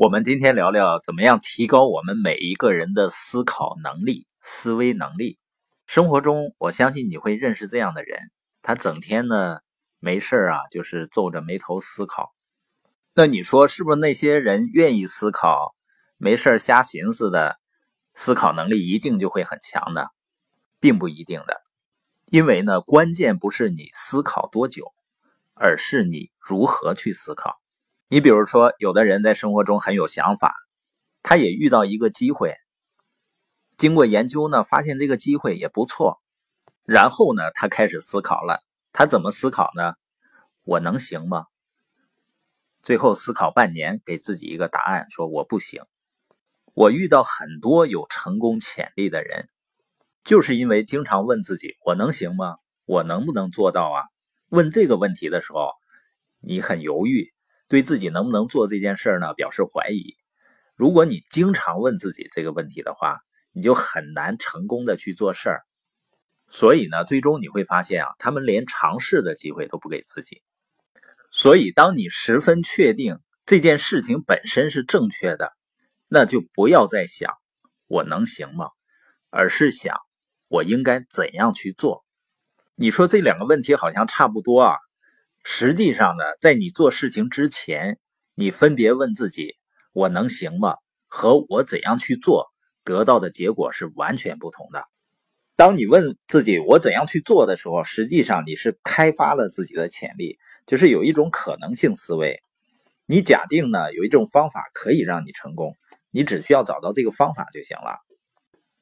我们今天聊聊怎么样提高我们每一个人的思考能力、思维能力。生活中，我相信你会认识这样的人，他整天呢没事啊，就是皱着眉头思考。那你说是不是那些人愿意思考、没事瞎寻思的，思考能力一定就会很强呢？并不一定的，因为呢，关键不是你思考多久，而是你如何去思考。你比如说，有的人在生活中很有想法，他也遇到一个机会，经过研究呢，发现这个机会也不错，然后呢，他开始思考了。他怎么思考呢？我能行吗？最后思考半年，给自己一个答案，说我不行。我遇到很多有成功潜力的人，就是因为经常问自己：我能行吗？我能不能做到啊？问这个问题的时候，你很犹豫。对自己能不能做这件事呢表示怀疑。如果你经常问自己这个问题的话，你就很难成功的去做事儿。所以呢，最终你会发现啊，他们连尝试的机会都不给自己。所以，当你十分确定这件事情本身是正确的，那就不要再想我能行吗，而是想我应该怎样去做。你说这两个问题好像差不多啊。实际上呢，在你做事情之前，你分别问自己“我能行吗”和我怎样去做，得到的结果是完全不同的。当你问自己“我怎样去做”的时候，实际上你是开发了自己的潜力，就是有一种可能性思维。你假定呢有一种方法可以让你成功，你只需要找到这个方法就行了。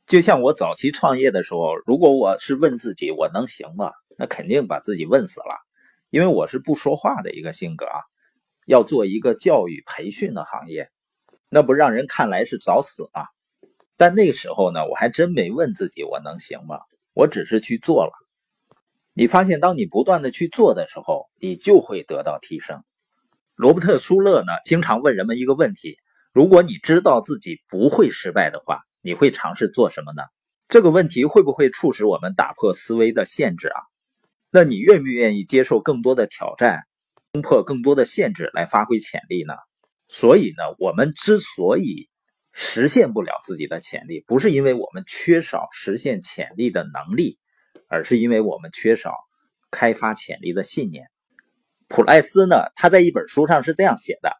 就像我早期创业的时候，如果我是问自己“我能行吗”，那肯定把自己问死了。因为我是不说话的一个性格啊，要做一个教育培训的行业，那不让人看来是找死吗？但那个时候呢，我还真没问自己我能行吗？我只是去做了。你发现，当你不断的去做的时候，你就会得到提升。罗伯特·舒勒呢，经常问人们一个问题：如果你知道自己不会失败的话，你会尝试做什么呢？这个问题会不会促使我们打破思维的限制啊？那你愿不愿意接受更多的挑战，攻破更多的限制来发挥潜力呢？所以呢，我们之所以实现不了自己的潜力，不是因为我们缺少实现潜力的能力，而是因为我们缺少开发潜力的信念。普赖斯呢，他在一本书上是这样写的，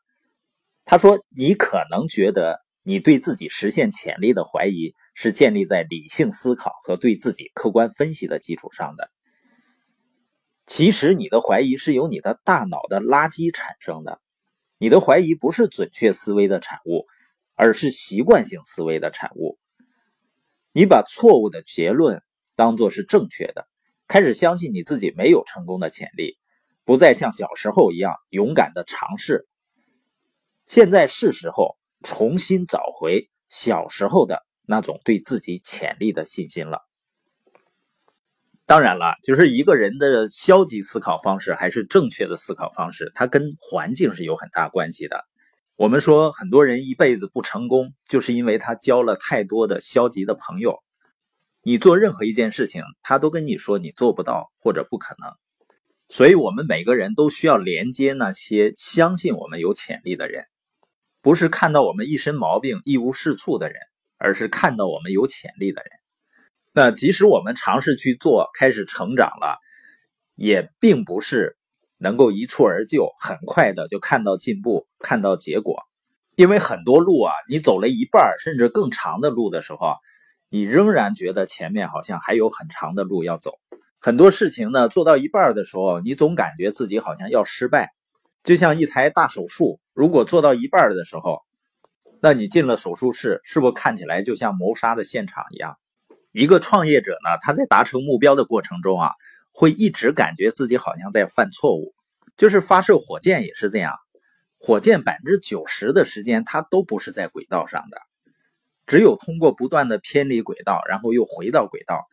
他说：“你可能觉得你对自己实现潜力的怀疑是建立在理性思考和对自己客观分析的基础上的。”其实你的怀疑是由你的大脑的垃圾产生的，你的怀疑不是准确思维的产物，而是习惯性思维的产物。你把错误的结论当作是正确的，开始相信你自己没有成功的潜力，不再像小时候一样勇敢的尝试。现在是时候重新找回小时候的那种对自己潜力的信心了。当然了，就是一个人的消极思考方式还是正确的思考方式，它跟环境是有很大关系的。我们说很多人一辈子不成功，就是因为他交了太多的消极的朋友。你做任何一件事情，他都跟你说你做不到或者不可能。所以，我们每个人都需要连接那些相信我们有潜力的人，不是看到我们一身毛病一无是处的人，而是看到我们有潜力的人。那即使我们尝试去做，开始成长了，也并不是能够一蹴而就，很快的就看到进步、看到结果。因为很多路啊，你走了一半甚至更长的路的时候，你仍然觉得前面好像还有很长的路要走。很多事情呢，做到一半的时候，你总感觉自己好像要失败。就像一台大手术，如果做到一半的时候，那你进了手术室，是不是看起来就像谋杀的现场一样？一个创业者呢，他在达成目标的过程中啊，会一直感觉自己好像在犯错误。就是发射火箭也是这样，火箭百分之九十的时间它都不是在轨道上的，只有通过不断的偏离轨道，然后又回到轨道，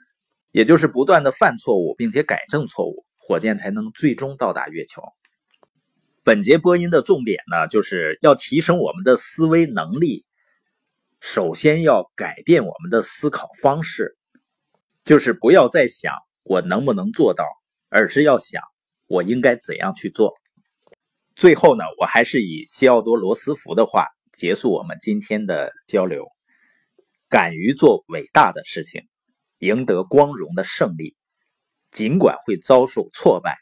也就是不断的犯错误并且改正错误，火箭才能最终到达月球。本节播音的重点呢，就是要提升我们的思维能力。首先要改变我们的思考方式，就是不要再想我能不能做到，而是要想我应该怎样去做。最后呢，我还是以西奥多·罗斯福的话结束我们今天的交流。敢于做伟大的事情，赢得光荣的胜利，尽管会遭受挫败，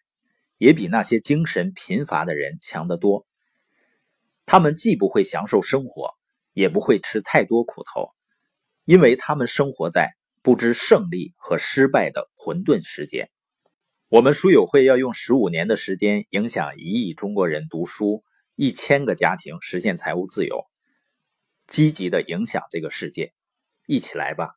也比那些精神贫乏的人强得多。他们既不会享受生活，也不会吃太多苦头，因为他们生活在不知胜利和失败的混沌世界。我们书友会要用十五年的时间，影响一亿中国人读书，一千个家庭实现财务自由，积极的影响这个世界，一起来吧！